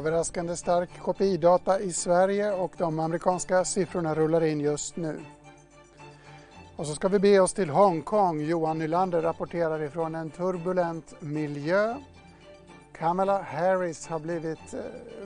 Överraskande stark KPI-data i Sverige och de amerikanska siffrorna rullar in just nu. Och så ska vi be oss till Hongkong. Johan Nylander rapporterar ifrån en turbulent miljö. Kamala Harris har blivit eh,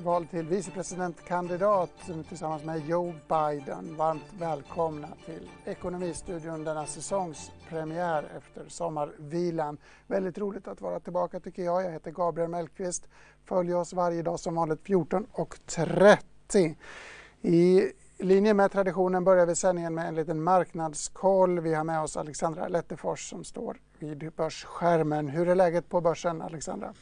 vald till vicepresidentkandidat tillsammans med Joe Biden. Varmt välkomna till Ekonomistudion denna säsongspremiär efter sommarvilan. Väldigt roligt att vara tillbaka tycker jag. Jag heter Gabriel Mellqvist. Följ oss varje dag som vanligt 14.30. I linje med traditionen börjar vi sändningen med en liten marknadskoll. Vi har med oss Alexandra Lettefors som står vid börsskärmen. Hur är läget på börsen, Alexandra?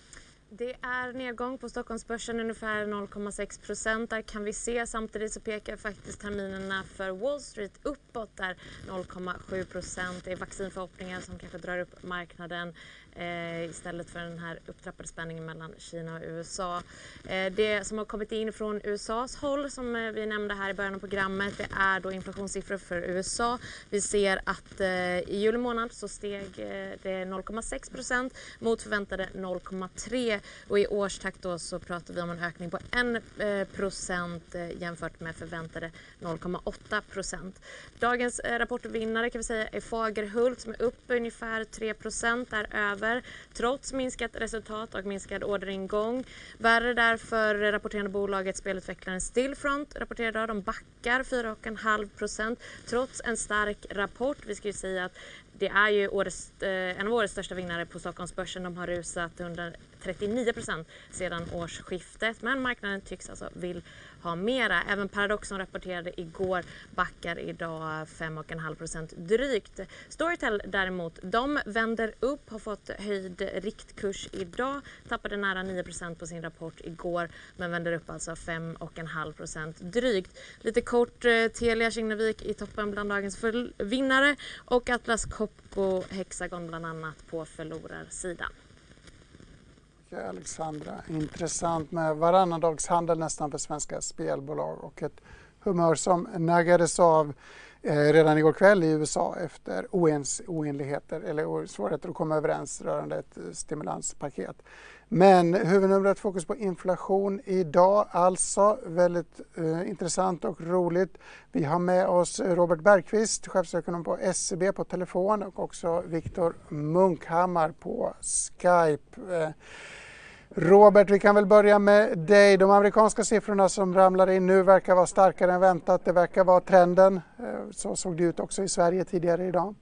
Det är nedgång på Stockholmsbörsen ungefär 0,6 procent. Där kan vi se samtidigt så pekar faktiskt terminerna för Wall Street uppåt där 0,7 procent. Det är vaccinförhoppningar som kanske drar upp marknaden eh, istället för den här upptrappade spänningen mellan Kina och USA. Eh, det som har kommit in från USAs håll som eh, vi nämnde här i början av programmet det är då inflationssiffror för USA. Vi ser att eh, i juli månad så steg eh, det 0,6 procent mot förväntade 0,3 och i årstakt då så pratar vi om en ökning på 1 eh, procent eh, jämfört med förväntade 0,8 procent. Dagens eh, rapportvinnare kan vi säga är Fagerhult som är upp ungefär 3 procent där över över trots minskat resultat och minskad orderingång. Värre därför rapporterande bolaget spelutvecklaren Stillfront rapporterar idag. De backar 4,5 procent trots en stark rapport. Vi ska ju säga att det är ju årets, eh, en av årets största vinnare på Stockholmsbörsen. De har rusat 139 procent sedan årsskiftet men marknaden tycks alltså vill ha mera. Även Paradox som rapporterade igår backar idag 5,5 procent drygt. Storytel däremot, de vänder upp, har fått höjd riktkurs idag, tappade nära 9 procent på sin rapport igår men vänder upp alltså 5,5 procent drygt. Lite kort, eh, Telia Kinnevik i toppen bland dagens vinnare och Atlas Copco Hexagon bland annat på förlorarsidan. Alexandra. Intressant med varannandagshandel nästan för svenska spelbolag och ett humör som naggades av eh, redan igår kväll i USA efter oens, oenligheter eller svårigheter att komma överens rörande ett eh, stimulanspaket. Men huvudnumret fokus på inflation idag alltså. Väldigt eh, intressant och roligt. Vi har med oss Robert Bergqvist, chefsekonom på SEB på telefon och också Viktor Munkhammar på Skype. Eh, Robert, vi kan väl börja med dig. De amerikanska siffrorna som ramlar in nu verkar vara starkare än väntat. Det verkar vara trenden. Eh, så såg det ut också i Sverige tidigare idag.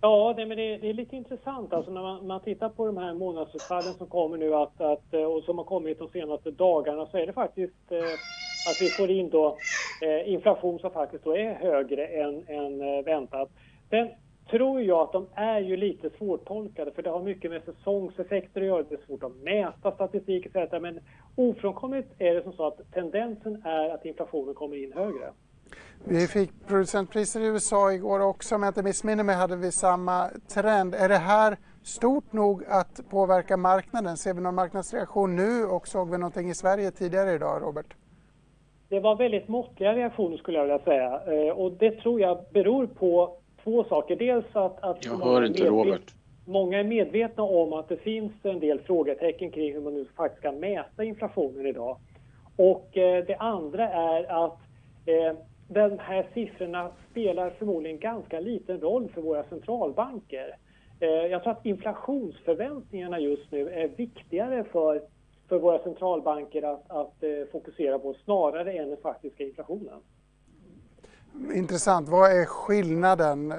Ja, det, men det, det är lite intressant alltså när man, man, tittar på de här månadsutfallen som kommer nu att, att, eh, och som har kommit de senaste dagarna så är det faktiskt eh, att vi får in då eh, inflation som faktiskt då är högre än, än eh, väntat. Sen tror jag att de är ju lite svårtolkade för det har mycket med säsongseffekter att göra. Det är svårt att mäta statistik etc. Men ofrånkomligt är det som så att tendensen är att inflationen kommer in högre. Vi fick producentpriser i USA igår också, om jag inte missminner mig hade vi samma trend. Är det här stort nog att påverka marknaden? Ser vi någon marknadsreaktion nu och såg vi någonting i Sverige tidigare idag, Robert? Det var väldigt måttliga reaktioner skulle jag vilja säga eh, och det tror jag beror på två saker. Dels att, att jag hör inte Robert. Många är medvetna om att det finns en del frågetecken kring hur man nu faktiskt ska mäta inflationen idag. Och eh, det andra är att eh, de här siffrorna spelar förmodligen ganska liten roll för våra centralbanker. Eh, jag tror att inflationsförväntningarna just nu är viktigare för, för våra centralbanker att, att eh, fokusera på snarare än den faktiska inflationen. Intressant. Vad är skillnaden?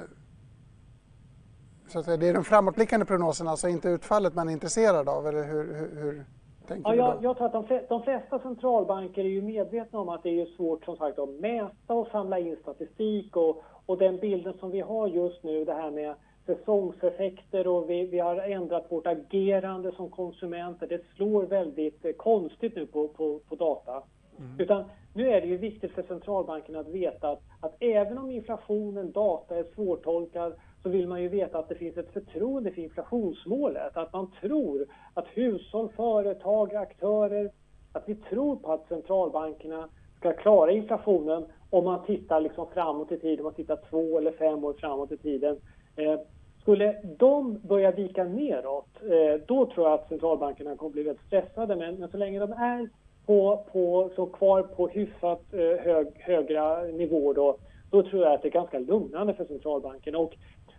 Så att det är de framåtblickande prognoserna, alltså inte utfallet man är intresserad av? Eller hur, hur, hur tänker ja, du jag, jag tror att de, flesta centralbanker är ju medvetna om att det är svårt som sagt att mäta och samla in statistik och, och den bilden som vi har just nu, det här med säsongseffekter och vi, vi har ändrat vårt agerande som konsumenter. Det slår väldigt konstigt nu på, på, på data. Mm. Utan nu är det ju viktigt för centralbanken att veta att, att även om inflationen, data är svårtolkad så vill man ju veta att det finns ett förtroende för inflationsmålet. Att man tror att hushåll, företag, aktörer, att vi tror på att centralbankerna ska klara inflationen om man tittar liksom framåt i tiden, om man tittar två eller fem år framåt i tiden. Eh, Skulle de börja vika neråt, eh, då tror jag att centralbankerna kommer bli väldigt stressade. Men, men så länge de är på, på, så kvar på hyfsat eh, hög, högra nivåer då, då tror jag att det är ganska lugnande för centralbanken. Och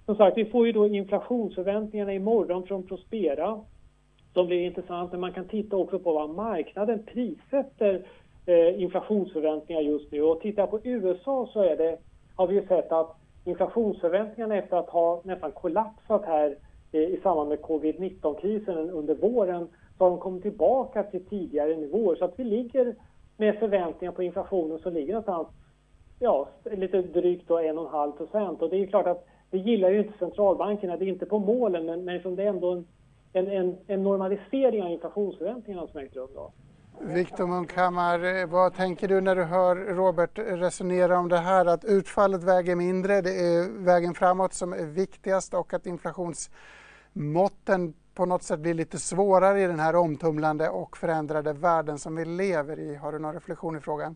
som sagt, vi får ju då inflationsförväntningarna imorgon från Prospera som blir intressant. Men man kan titta också på vad marknaden prissätter eh, inflationsförväntningar just nu. Och tittar på USA så är det, har vi ju sett att inflationsförväntningarna efter att ha nästan kollapsat här eh, i samband med covid-19-krisen under våren som kom tillbaka till tidigare nivåer. Så att vi ligger med förväntningar på inflationen som ligger någonstans ja, lite drygt då 1,5 procent. Och det är klart att det gillar ju inte centralbankerna. Det är inte på målen men, men liksom det är ändå en, en, en, en normalisering av inflationsförväntningarna som ägt rum. Då. Viktor Munkhammar, vad tänker du när du hör Robert resonera om det här att utfallet väger mindre, det är vägen framåt som är viktigast och att inflationsmåtten på något sätt blir lite svårare i den här omtumlande och förändrade världen som vi lever i. Har du någon reflektion i frågan?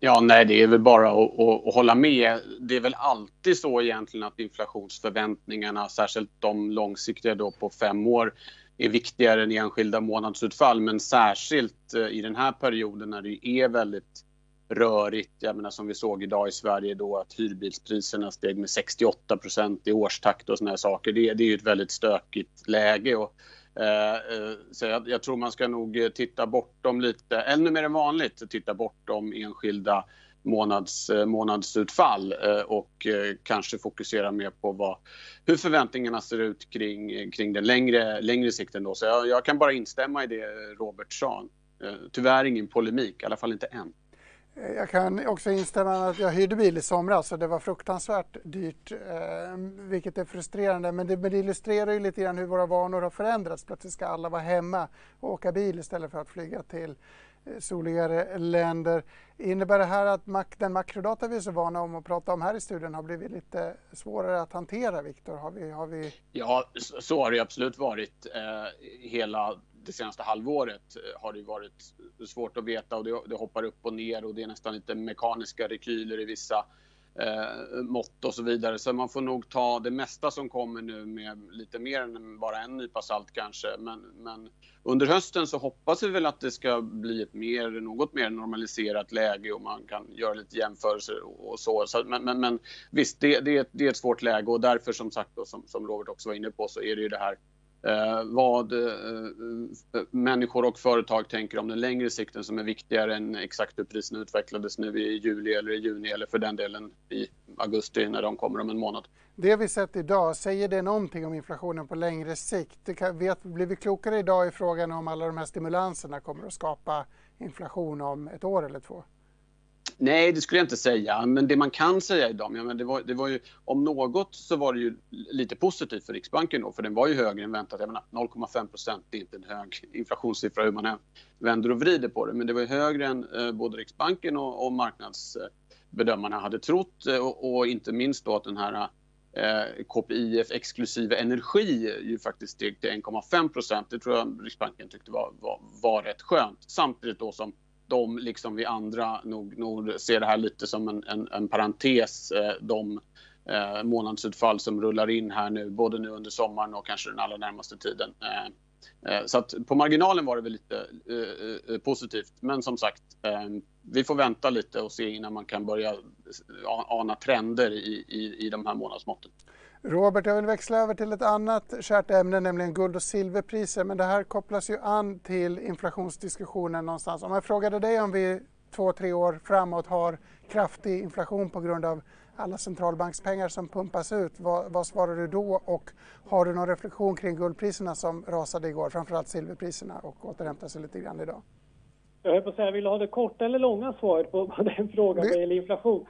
Ja, nej, det är väl bara att, att, att, hålla med. Det är väl alltid så egentligen att inflationsförväntningarna, särskilt de långsiktiga då på fem år, är viktigare än enskilda månadsutfall. Men särskilt eh, i den här perioden när det är väldigt rörigt. Jag menar som vi såg idag i Sverige då att hyrbilspriserna steg med 68% i årstakt och såna här saker. Det, det är ju ett väldigt stökigt läge. Och, eh, eh, så jag, jag, tror man ska nog titta bortom lite, ännu mer än vanligt, titta bortom enskilda månads, eh, månadsutfall eh, och kanske fokusera mer på vad, hur förväntningarna ser ut kring, kring den längre, längre sikten. Då. Så jag, jag kan bara instämma i det Robert sa. Tyvärr ingen polemik, i alla fall inte än. Jag kan också instämma i att jag hyrde bil i somras och det var fruktansvärt dyrt, eh, vilket är frustrerande. Men det, men det illustrerar ju lite grann hur våra vanor har förändrats. Plötsligt ska alla vara hemma och åka bil istället för att flyga till eh, soligare länder. Innebär det här att mak den makrodata vi är så vana om att prata om här i studion har blivit lite svårare att hantera, Viktor? Har vi, har vi... Ja, så har det absolut varit. Eh, hela det senaste halvåret eh, har det varit svårt att veta och det, det hoppar upp och ner och det är nästan lite mekaniska rekyler i vissa eh, mått och så vidare. Så man får nog ta det mesta som kommer nu med lite mer än bara en nypa salt kanske. Men, men under hösten så hoppas vi väl att det ska bli ett mer, något mer normaliserat läge och man kan göra lite jämförelser och så. så men, men, men visst, det, det, det, är ett svårt läge och därför som sagt då, som, som Robert också var inne på så är det ju det här Eh, vad eh, eh, människor och företag tänker om den längre sikten som är viktigare än exakt hur priserna utvecklades nu i juli eller i juni eller för den delen i augusti när de kommer om en månad. Det vi sett idag, säger det någonting om inflationen på längre sikt? Kan, vet, blir vi klokare idag i frågan om alla de här stimulanserna kommer att skapa inflation om ett år eller två? Nej, det skulle jag inte säga. Men det man kan säga idag, ja, men det var, det var ju, om något så var det ju lite positivt för Riksbanken då, för den var ju högre än väntat. Jag menar 0,5 procent är inte en hög inflationssiffra hur man än vänder och vrider på det, men det var ju högre än eh, både Riksbanken och, och marknadsbedömarna hade trott eh, och, och, inte minst då att den här eh, KPIF exklusive energi ju faktiskt steg till 1,5 procent. Det tror jag Riksbanken tyckte var, var, var rätt skönt. Samtidigt då som de, liksom vi andra, nog, nog ser det här lite som en, en, en parentes. Eh, de eh, månadsutfall som rullar in här nu, både nu under sommaren och kanske den allra närmaste tiden. Eh, eh, så att på marginalen var det väl lite eh, positivt. Men som sagt, vi får vänta lite och se innan man kan börja ana trender i, i, i de här månadsmåtten. Robert, jag vill växla över till ett annat kärt ämne, nämligen guld och silverpriser. Men det här kopplas ju an till inflationsdiskussionen någonstans. Om jag frågade dig om vi två, tre år framåt har kraftig inflation på grund av alla centralbankspengar som pumpas ut, vad, vad svarar du då? Och har du någon reflektion kring guldpriserna som rasade igår, framförallt silverpriserna och återhämtar sig lite grann idag? Jag höll på att säga, vill du ha det korta eller långa svaret på, på den frågan vad gäller inflation?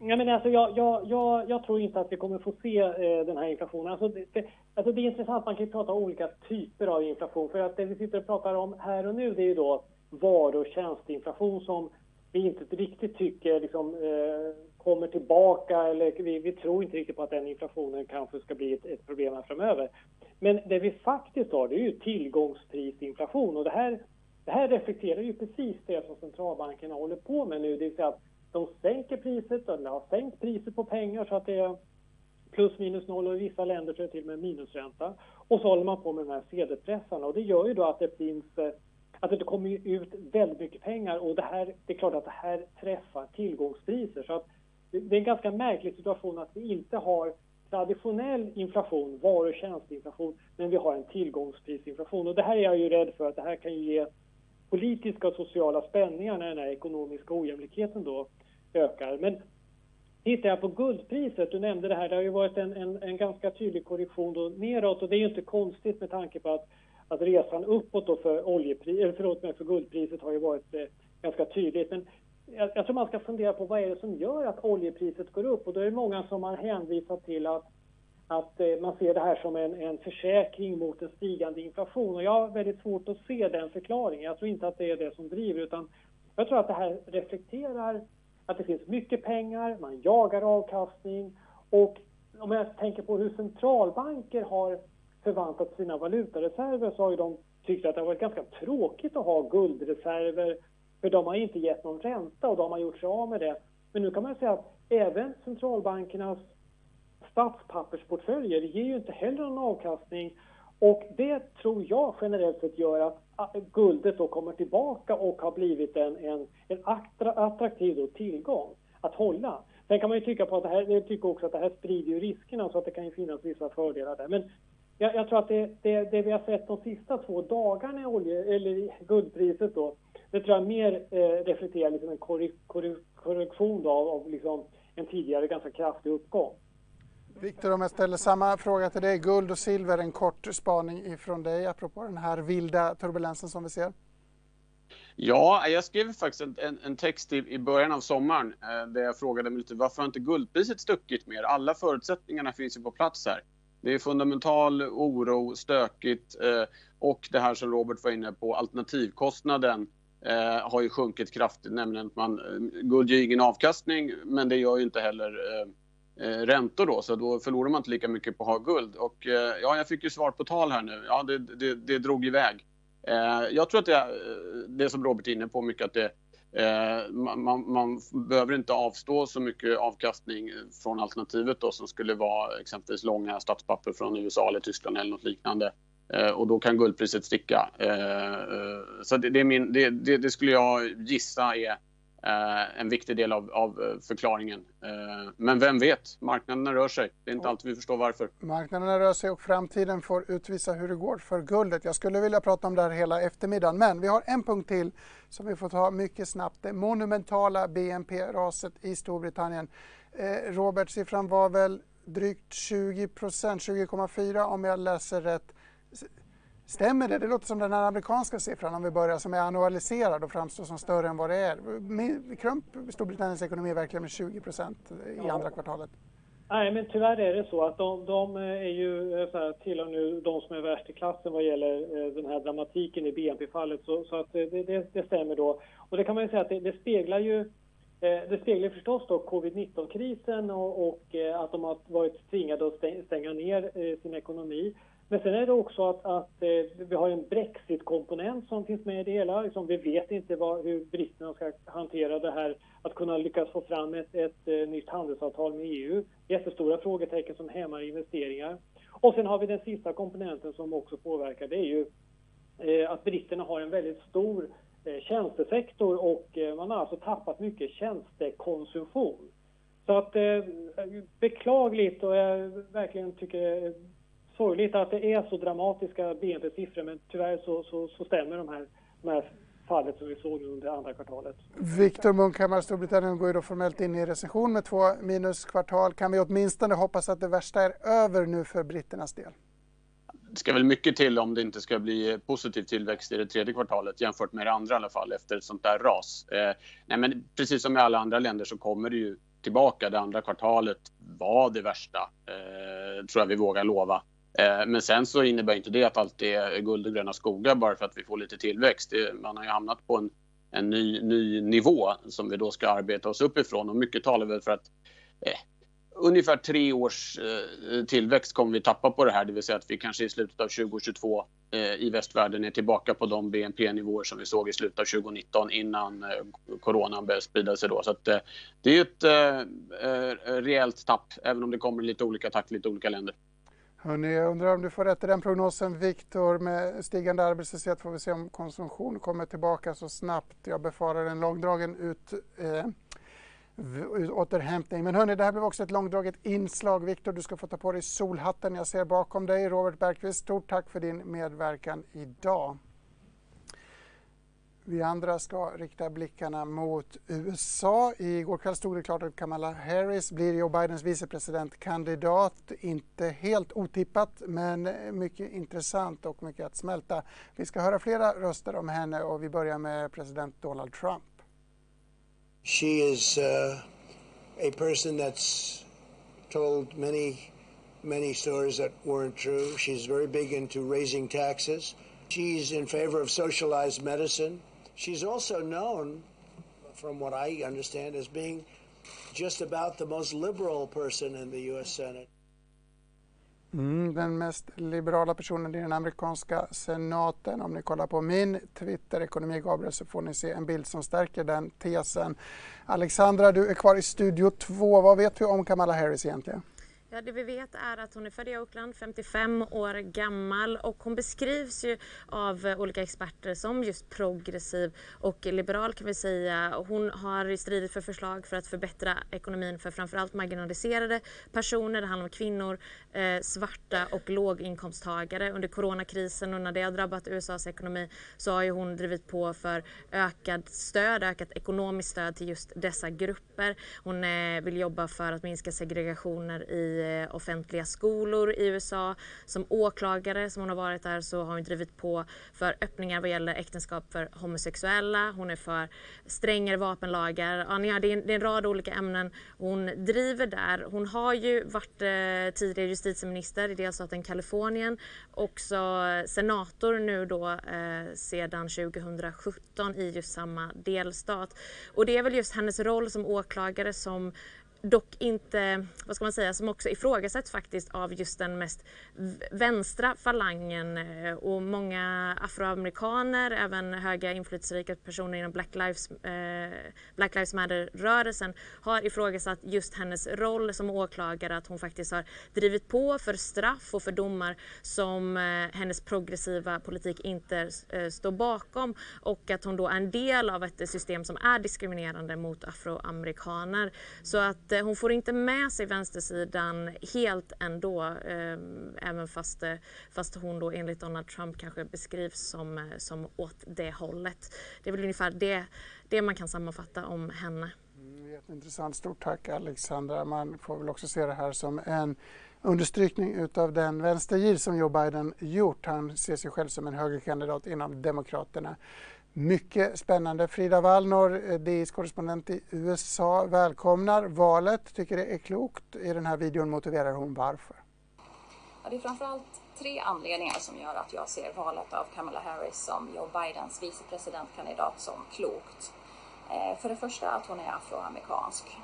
Ja, men alltså, jag, jag, jag, jag, tror inte att vi kommer få se eh, den här inflationen. Alltså det, det, alltså det är intressant, man kan ju prata om olika typer av inflation. För att det vi sitter och pratar om här och nu det är ju då varu och tjänsteinflation som vi inte riktigt tycker liksom, eh, kommer tillbaka. Eller vi, vi, tror inte riktigt på att den inflationen kanske ska bli ett, ett problem här framöver. Men det vi faktiskt har det är ju tillgångsprisinflation. Och det här, det här reflekterar ju precis det som centralbankerna håller på med nu. Det vill säga att de sänker priset, eller har sänkt priset på pengar så att det är plus minus noll och i vissa länder så är det till och med minusränta. Och så håller man på med de här sedelpressarna och det gör ju då att det finns eh, att det kommer ut väldigt mycket pengar och det här, det är klart att det här träffar tillgångspriser. Så att det är en ganska märklig situation att vi inte har traditionell inflation, varu och tjänsteinflation, men vi har en tillgångsprisinflation. Och det här är jag ju rädd för att det här kan ju ge politiska och sociala spänningar när den här ekonomiska ojämlikheten då ökar. Men tittar jag på guldpriset, du nämnde det här, det har ju varit en, en, en ganska tydlig korrektion då neråt och det är ju inte konstigt med tanke på att, att resan uppåt då för, oljepri, eller förlåt mig, för guldpriset har ju varit eh, ganska tydligt. Men jag, jag tror man ska fundera på vad är det som gör att oljepriset går upp och då är det många som har hänvisat till att att eh, man ser det här som en, en försäkring mot en stigande inflation. Och jag har väldigt svårt att se den förklaringen. Jag tror inte att det är det som driver utan jag tror att det här reflekterar att det finns mycket pengar, man jagar avkastning och om jag tänker på hur centralbanker har förvaltat sina valutareserver så har ju de tyckt att det har varit ganska tråkigt att ha guldreserver för de har inte gett någon ränta och de har gjort sig av med det. Men nu kan man säga att även centralbankernas statspappersportföljer ger ju inte heller någon avkastning och det tror jag generellt sett gör att guldet då kommer tillbaka och har blivit en, en, en attraktiv då tillgång att hålla. Sen kan man ju tycka på att det här, jag tycker också att det här sprider ju riskerna så att det kan ju finnas vissa fördelar där. Men jag, jag tror att det, det, det, vi har sett de sista två dagarna i olje, eller guldpriset då, det tror jag mer eh, reflekterar liksom en korre, korre, korrektion av, av liksom en tidigare ganska kraftig uppgång. Viktor, om jag ställer samma fråga till dig. Guld och silver, en kort spaning ifrån dig apropå den här vilda turbulensen som vi ser. Ja, jag skrev faktiskt en, en text i, i, början av sommaren eh, där jag frågade mig lite varför har inte guldpriset stuckit mer? Alla förutsättningarna finns ju på plats här. Det är fundamental oro, stökigt eh, och det här som Robert var inne på, alternativkostnaden eh, har ju sjunkit kraftigt, nämligen att man, eh, guld ger ingen avkastning men det gör ju inte heller eh, Eh, räntor då, så då förlorar man inte lika mycket på att ha guld. Och eh, ja, jag fick ju svar på tal här nu. Ja, det, det, det drog iväg. Eh, jag tror att det, är det som Robert är inne på mycket att det Eh, man, man, behöver inte avstå så mycket avkastning från alternativet då, som skulle vara exempelvis långa statspapper från USA eller Tyskland eller något liknande. Eh, och då kan guldpriset sticka. Eh, eh så det, det, min, det, det, skulle jag gissa är Eh, en viktig del av, av, eh, förklaringen. Eh, men vem vet, marknaderna rör sig. Det är inte alltid vi förstår varför. Marknaderna rör sig och framtiden får utvisa hur det går för guldet. Jag skulle vilja prata om det här hela eftermiddagen, men vi har en punkt till som vi får ta mycket snabbt. Det monumentala BNP-raset i Storbritannien. Robert, siffran var väl drygt 20 procent, 20,4 om jag läser rätt. Stämmer det? Det låter som den här amerikanska siffran om vi börjar som är annualiserad och framstår som större än vad det är. Krump Storbritanniens ekonomi verkligen med 20 procent i ja. andra kvartalet? Nej, men tyvärr är det så att de, de är ju eh, så här, tillhör nu de som är värst i klassen vad gäller eh, den här dramatiken i BNP-fallet. Så, så, att eh, det, det, det, stämmer då. Och det kan man ju säga att det, det speglar ju det speglar förstås då covid-19-krisen och, och, att de har varit tvingade att stänga ner sin ekonomi. Men sen är det också att, att eh, vi har en Brexit-komponent som finns med i det hela. Liksom, vi vet inte vad, hur britterna ska hantera det här, att kunna lyckas få fram ett, ett, eh, nytt handelsavtal med EU. Jättestora frågetecken som hämmar investeringar. Och sen har vi den sista komponenten som också påverkar, det är ju eh, att britterna har en väldigt stor tjänstesektor och man har alltså tappat mycket tjänstekonsumtion. Så att eh, beklagligt och jag verkligen tycker sorgligt att det är så dramatiska BNP-siffror men tyvärr så, så, så stämmer de här, de här fallet som vi såg under andra kvartalet. Viktor Munkhammar, Storbritannien går ju då formellt in i recession med två minuskvartal. Kan vi åtminstone hoppas att det värsta är över nu för britternas del? Det ska väl mycket till om det inte ska bli positiv tillväxt i det tredje kvartalet jämfört med det andra i alla fall efter ett sånt där ras. Eh, nej men precis som i alla andra länder så kommer det ju tillbaka. Det andra kvartalet var det värsta, eh, tror jag vi vågar lova. Eh, men sen så innebär inte det att allt är guld och gröna skogar bara för att vi får lite tillväxt. Eh, man har ju hamnat på en, en ny, ny nivå som vi då ska arbeta oss uppifrån och mycket talar väl för att eh, ungefär tre års eh, tillväxt kommer vi tappa på det här, det vill säga att vi kanske i slutet av 2022 eh, i västvärlden är tillbaka på de BNP-nivåer som vi såg i slutet av 2019 innan eh, coronan började sprida sig då. Så att, eh, det är ett eh, eh, rejält tapp, även om det kommer i lite olika takt i lite olika länder. Hörrni, jag undrar om du får rätt i den prognosen. Viktor, med stigande arbetslöshet får vi se om konsumtion kommer tillbaka så snabbt. Jag befarar en långdragen ut, eh, återhämtning. Men hörni, det här blev också ett långdraget inslag. Viktor, du ska få ta på dig solhatten. Jag ser bakom dig. Robert Bergqvist, stort tack för din medverkan idag. Vi andra ska rikta blickarna mot USA. Igår kväll stod det klart att Kamala Harris blir Joe Bidens vicepresidentkandidat. Inte helt otippat, men mycket intressant och mycket att smälta. Vi ska höra flera röster om henne och vi börjar med president Donald Trump. She is uh, a person that's told many, many stories that weren't true. She's very big into raising taxes. She's in favor of socialized medicine. She's also known, from what I understand, as being just about the most liberal person in the U.S. Senate. Mm, den mest liberala personen i den amerikanska senaten. Om ni kollar på min Twitter, Ekonomi Gabriel, så får ni se en bild som stärker den tesen. Alexandra, du är kvar i studio 2. Vad vet vi om Kamala Harris egentligen? Ja, det vi vet är att hon är född i Oakland, 55 år gammal och hon beskrivs ju av eh, olika experter som just progressiv och liberal kan vi säga. Hon har stridit för förslag för att förbättra ekonomin för framförallt marginaliserade personer. Det handlar om kvinnor, eh, svarta och låginkomsttagare. Under coronakrisen och när det har drabbat USAs ekonomi så har ju hon drivit på för ökat stöd, ökat ekonomiskt stöd till just dessa grupper. Hon eh, vill jobba för att minska segregationer i Eh, offentliga skolor i USA. Som åklagare som hon har varit där så har hon drivit på för öppningar vad gäller äktenskap för homosexuella. Hon är för strängare vapenlagar. Ja, det, är en, det är en rad olika ämnen hon driver där. Hon har ju varit eh, tidigare justitieminister i delstaten Kalifornien. Också eh, senator nu då eh, sedan 2017 i just samma delstat. Och det är väl just hennes roll som åklagare som dock inte, vad ska man säga, som också ifrågasätts faktiskt av just den mest vänstra falangen eh, och många afroamerikaner, även höga inflytelserika personer inom Black Lives, eh, Black Lives Matter-rörelsen har ifrågasatt just hennes roll som åklagare, att hon faktiskt har drivit på för straff och för domar som eh, hennes progressiva politik inte eh, står bakom och att hon då är en del av ett system som är diskriminerande mot afroamerikaner. Så att att eh, hon får inte med sig vänstersidan helt ändå, ehm, även fast, eh, fast hon då enligt Donald Trump kanske beskrivs som, eh, som åt det hållet. Det är väl ungefär det, det man kan sammanfatta om henne. Mm, jätteintressant. Stort tack Alexandra. Man får väl också se det här som en understrykning utav den vänstergir som Joe Biden gjort. Han ser sig själv som en högerkandidat inom Demokraterna. Mycket spännande. Frida Wallnor, eh, DIs korrespondent i USA, välkomnar valet, tycker det är klokt. I den här videon motiverar hon varför. Ja, det är framförallt tre anledningar som gör att jag ser valet av Kamala Harris som Joe Bidens vicepresidentkandidat som klokt. Eh, för det första att hon är afroamerikansk.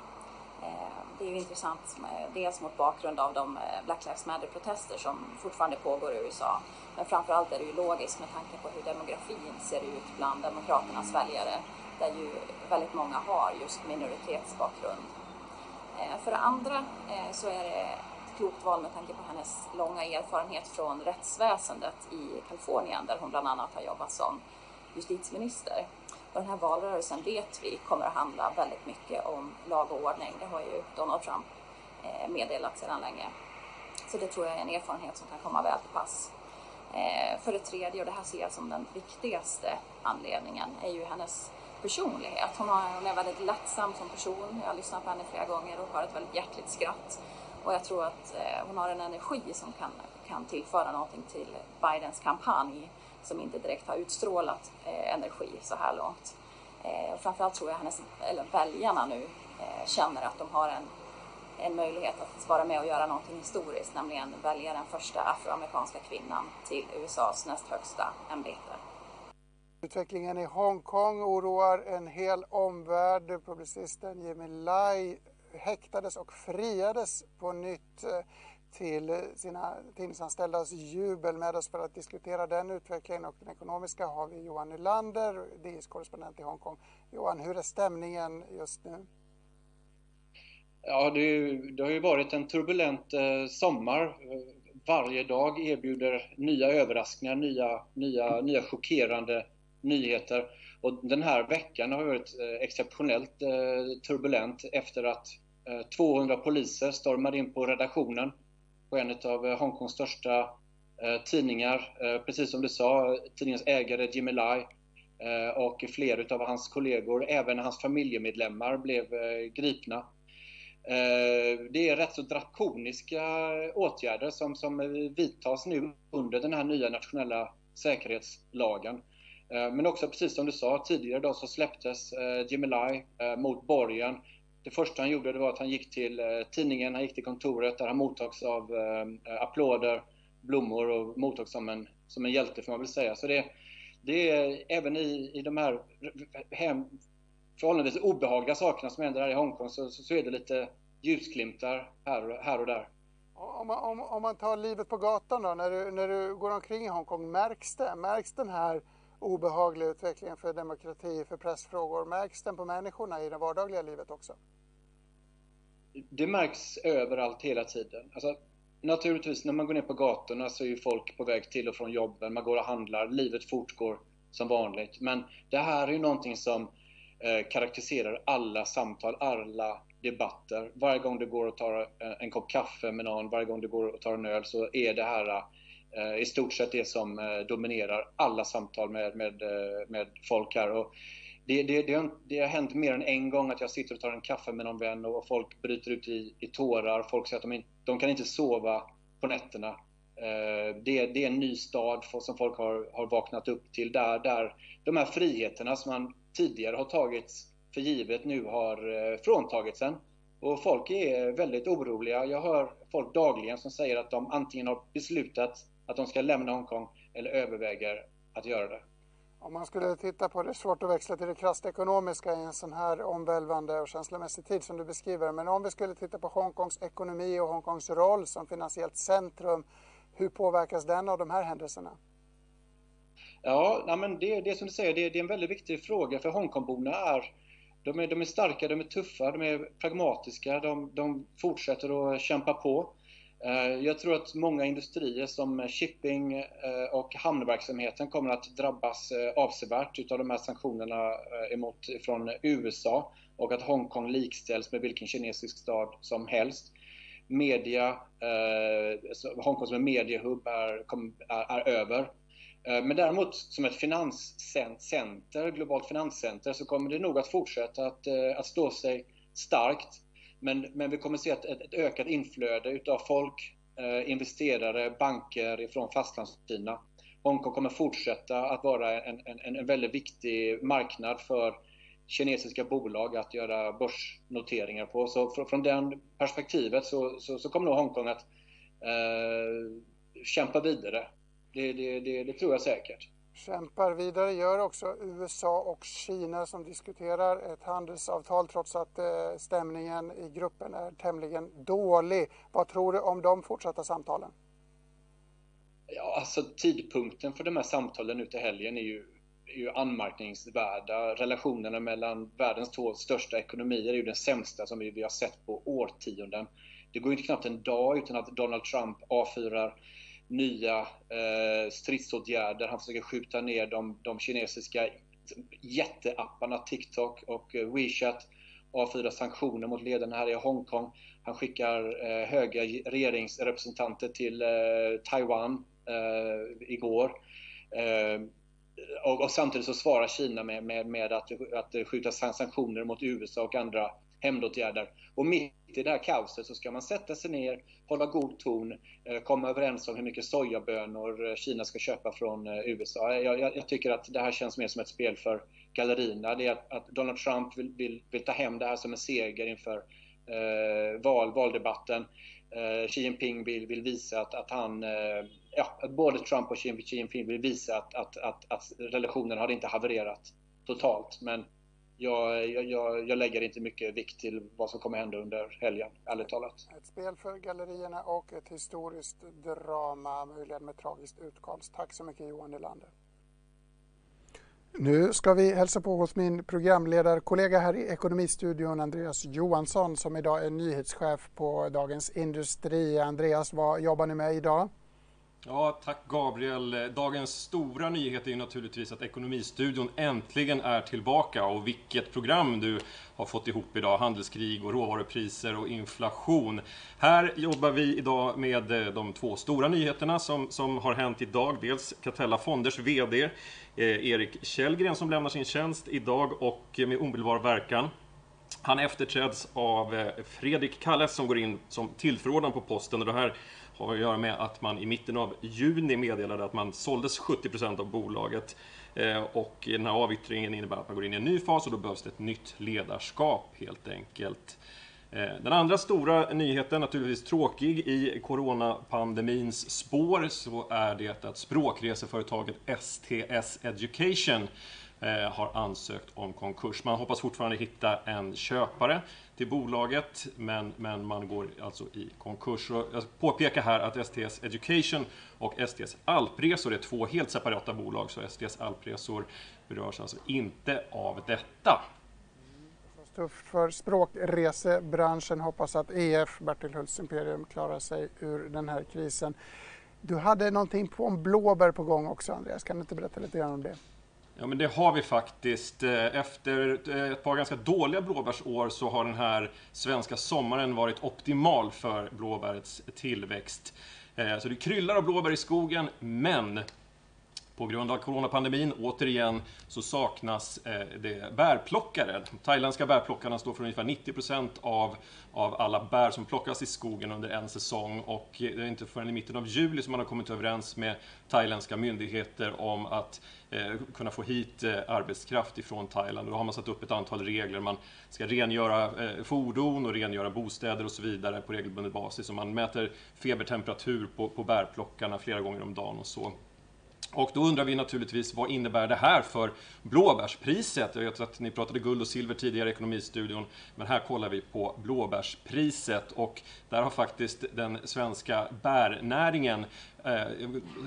Eh, det är ju intressant eh, dels mot bakgrund av de eh, Black Lives Matter-protester som fortfarande pågår i USA men framförallt är det ju logiskt med tanke på hur demografin ser ut bland Demokraternas väljare där ju väldigt många har just minoritetsbakgrund. Eh, för det andra eh, så är det ett klokt val med tanke på hennes långa erfarenhet från rättsväsendet i Kalifornien där hon bland annat har jobbat som justitieminister. Och den här valrörelsen vet vi kommer att handla väldigt mycket om lag och ordning. Det har ju Donald Trump eh, meddelat sedan länge. Så det tror jag är en erfarenhet som kan komma väl till pass. Eh, för det tredje, och det här ser jag som den viktigaste anledningen, är ju hennes personlighet. Hon, har, hon är väldigt lättsam som person. Jag har lyssnat på henne flera gånger och har ett väldigt hjärtligt skratt. Och jag tror att eh, hon har en energi som kan, kan tillföra någonting till Bidens kampanj som inte direkt har utstrålat eh, energi så här långt. Eh, och framförallt tror jag hennes, eller väljarna nu känner att de har en en möjlighet att vara med och göra någonting historiskt, nämligen välja den första afroamerikanska kvinnan till USAs näst högsta ämbete. Utvecklingen i Hongkong oroar en hel omvärld. Publicisten Jimmy Lai häktades och friades på nytt eh, till eh, sina tidningsanställdas jubel. Med oss för att diskutera den utvecklingen och den ekonomiska har vi Johan Nylander, DIs korrespondent i Hongkong. Johan, hur är stämningen just nu? Ja, det, det har ju varit en turbulent eh, sommar. Varje dag erbjuder nya överraskningar, nya, nya, nya chockerande nyheter. Och den här veckan har varit exceptionellt turbulent efter att Eh, 200 poliser stormade in på redaktionen på en av eh, Hongkongs största eh, tidningar. Precis som du sa, tidningens ägare Jimmy Lai och flera av hans kollegor, även hans familjemedlemmar, blev gripna. Det är rätt så drakoniska åtgärder som, som vidtas nu under den här nya nationella säkerhetslagen. Men också precis som du sa tidigare då så släpptes Jimmy Lai mot borgen det första han gjorde det var att han gick till eh, tidningen, han gick till kontoret där han mottogs av eh, eh, applåder, blommor och mottogs som en, som en hjälte får man väl säga. Så det, det är även i, i de här hem, förhållandevis obehagliga sakerna som händer här i Hongkong så, så, så är det lite ljusglimtar här, här och där. Om man, om, om man tar livet på gatan då, när du, när du går omkring i Hongkong, märks det? Märks den här obehaglig utveckling för demokrati, för pressfrågor? Märks den på människorna i det vardagliga livet också? det märks överallt hela tiden. Alltså, naturligtvis när man går ner på gatorna så är ju folk på väg till och från jobben, man går och handlar, livet fortgår som vanligt. Men det här är ju någonting som eh, karaktäriserar alla samtal, alla debatter. Varje gång du går och tar eh, en kopp kaffe med någon, varje gång du går och tar en öl så är det här eh, Eh, i stort sett det som eh, dominerar alla samtal med, med, eh, med folk här. Och det, det, det, har, det, har hänt mer än en gång att jag sitter och tar en kaffe med någon vän och folk bryter ut i, i tårar. Folk säger att de, de kan inte sova på nätterna. Det, det, är en ny stad som folk har, har vaknat upp till där, där de här friheterna som man tidigare har tagit för givet nu har fråntagits en. Och folk är väldigt oroliga. Jag hör folk dagligen som säger att de antingen har beslutat att de ska lämna Hongkong eller överväger att göra det. Om man skulle titta på det, är svårt att växla till det krasst ekonomiska i en sån här omvälvande och känslomässig tid som du beskriver. Men om vi skulle titta på Hongkongs ekonomi och Hongkongs roll som finansiellt centrum, hur påverkas den av de här händelserna? Ja, men det, det som du säger, det, det är en väldigt viktig fråga för Hongkongborna är de är, de är starka, de är tuffa, de är pragmatiska, de, de fortsätter att kämpa på. Eh, jag tror att många industrier som shipping eh, och hamnverksamheten kommer att drabbas eh, avsevärt utav de här sanktionerna emot från USA och att Hongkong likställs med vilken kinesisk stad som helst. Media, Hongkong som en mediehubb är, är, är över. Men däremot som ett finanscenter, globalt finanscenter så kommer det nog att fortsätta att, att stå sig starkt men, men vi kommer se ett, ett, ett ökat inflöde utav folk, eh, investerare, banker från fastlandskina. Hongkong kommer fortsätta att vara en, en, en väldigt viktig marknad för kinesiska bolag att göra börsnoteringar på. Så från, från det perspektivet så, så, så, kommer nog Hongkong att eh, kämpa vidare. Det, det, det, det tror jag säkert kämpar vidare gör också USA och Kina som diskuterar ett handelsavtal trots att eh, stämningen i gruppen är tämligen dålig. Vad tror du om de fortsatta samtalen? Ja, alltså tidpunkten för de här samtalen nu till helgen är ju, är ju anmärkningsvärda. Relationerna mellan världens två största ekonomier är ju den sämsta som vi, vi har sett på årtionden. Det går ju inte knappt en dag utan att Donald Trump avfyrar nya eh, stridsåtgärder. Han försöker skjuta ner de, de kinesiska jätteapparna TikTok och eh, WeChat avfyrar sanktioner mot ledarna här i Hongkong. Han skickar eh, höga regeringsrepresentanter till eh, Taiwan eh, igår. Eh, och, och, samtidigt så svarar Kina med, med, med att, att skjuta sanktioner mot USA och andra hämndåtgärder. Och mitt i det här kaoset så ska man sätta sig ner, hålla god ton, eh, komma överens om hur mycket sojabönor eh, Kina ska köpa från eh, USA. Jag, jag, jag tycker att det här känns mer som ett spel för gallerierna. Det är att, att Donald Trump vill, vill, vill, ta hem det här som en seger inför eh, val, valdebatten. Eh, Xi Jinping vill, vill visa att, att han, eh, ja, både Trump och Xi Jinping vill visa att, att, att, att relationen har inte havererat totalt. Men jag, jag, jag, lägger inte mycket vikt till vad som kommer hända under helgen, ärligt talat. Ett spel för gallerierna och ett historiskt drama, möjligen med tragiskt utkomst. Tack så mycket Johan Nylander. Nu ska vi hälsa på hos min programledarkollega här i Ekonomistudion, Andreas Johansson, som idag är nyhetschef på Dagens Industri. Andreas, vad jobbar ni med idag? Ja, tack Gabriel. Dagens stora nyhet är ju naturligtvis att Ekonomistudion äntligen är tillbaka och vilket program du har fått ihop idag. Handelskrig och råvarupriser och inflation. Här jobbar vi idag med eh, de två stora nyheterna som, som har hänt idag. Dels Catella Fonders VD eh, Erik Källgren som lämnar sin tjänst idag och med omedelbar verkan. Han efterträds av eh, Fredrik Kalles som går in som tillförordnad på posten. Och det här har att göra med att man i mitten av juni meddelade att man såldes 70% av bolaget. Eh, och den här avyttringen innebär att man går in i en ny fas och då behövs det ett nytt ledarskap helt enkelt. Eh, den andra stora nyheten, naturligtvis tråkig, i coronapandemins spår så är det att språkreseföretaget STS Education eh, har ansökt om konkurs. Man hoppas fortfarande hitta en köpare till bolaget, men, men man går alltså i konkurs. Och jag påpekar här att STS Education och STS Alpresor är två helt separata bolag, så STS Alpresor berörs alltså inte av detta. Tufft för språkresebranschen. Hoppas att EF, Bertil Hults Imperium, klarar sig ur den här krisen. Du hade någonting på om blåbär på gång också, Andreas. Kan du inte berätta lite grann om det? Ja, men det har vi faktiskt. Eh, efter eh, ett par ganska dåliga blåbärsår så har den här svenska sommaren varit optimal för blåbärets tillväxt. Eh, så det kryllar av blåbär i skogen, men på grund av coronapandemin, återigen, så saknas eh, det bärplockare. De thailändska bärplockarna står för ungefär 90 av, av alla bär som plockas i skogen under en säsong och det är inte förrän i mitten av juli som man har kommit överens med thailändska myndigheter om att eh, kunna få hit eh, arbetskraft ifrån Thailand. Och då har man satt upp ett antal regler. Man ska rengöra eh, fordon och rengöra bostäder och så vidare på regelbunden basis. Och man mäter febertemperatur på, på bärplockarna flera gånger om dagen och så. Och då undrar vi naturligtvis vad innebär det här för blåbärspriset? Jag vet att ni pratade guld och silver tidigare i Ekonomistudion, men här kollar vi på blåbärspriset och där har faktiskt den svenska bärnäringen eh,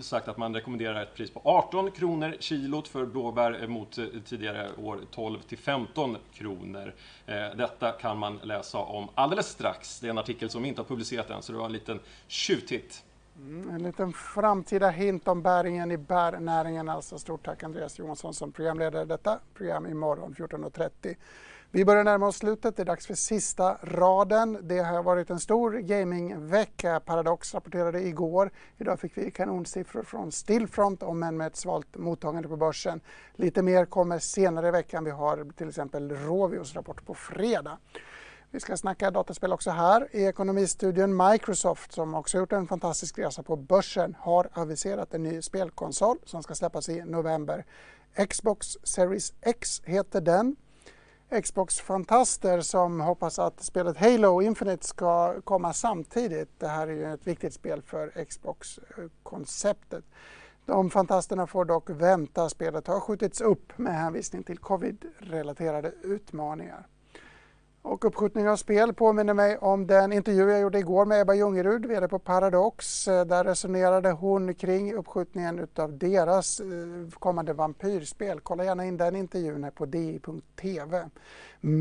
sagt att man rekommenderar ett pris på 18 kronor kilot för blåbär mot eh, tidigare år 12 till 15 kronor. Eh, detta kan man läsa om alldeles strax. Det är en artikel som vi inte har publicerat än, så det var en liten tjuvtitt. Mm, en liten framtida hint om bäringen i bärnäringen. Alltså stort tack Andreas Johansson som programledare detta program imorgon 14.30. Vi börjar närma oss slutet. Det är dags för sista raden. Det har varit en stor gamingvecka. Paradox rapporterade igår. Idag fick vi kanonsiffror från Stillfront om än med ett svalt mottagande på börsen. Lite mer kommer senare i veckan. Vi har till exempel Rovios rapport på fredag. Vi ska snacka dataspel också här i Ekonomistudion. Microsoft, som också gjort en fantastisk resa på börsen, har aviserat en ny spelkonsol som ska släppas i november. Xbox Series X heter den. Xbox-fantaster som hoppas att spelet Halo Infinite ska komma samtidigt. Det här är ju ett viktigt spel för Xbox-konceptet. De fantasterna får dock vänta. Spelet har skjutits upp med hänvisning till covid-relaterade utmaningar. Och uppskjutning av spel påminner mig om den intervju jag gjorde igår med Ebba Ljungerud, VD på Paradox. Eh, där resonerade hon kring uppskjutningen av deras eh, kommande vampyrspel. Kolla gärna in den intervjun här på di.tv.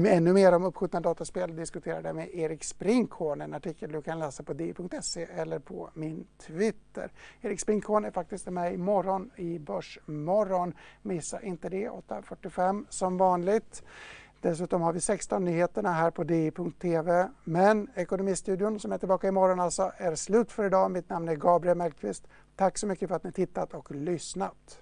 Ännu mer om uppskjutna dataspel diskuterade jag med Erik Sprinkhorn, en artikel du kan läsa på di.se eller på min Twitter. Erik Sprinkhorn är faktiskt med imorgon i Börsmorgon. Missa inte det, 8.45 som vanligt. Dessutom har vi 16 nyheterna här på di.tv. Men Ekonomistudion som är tillbaka imorgon alltså är slut för idag. Mitt namn är Gabriel Mellqvist. Tack så mycket för att ni tittat och lyssnat.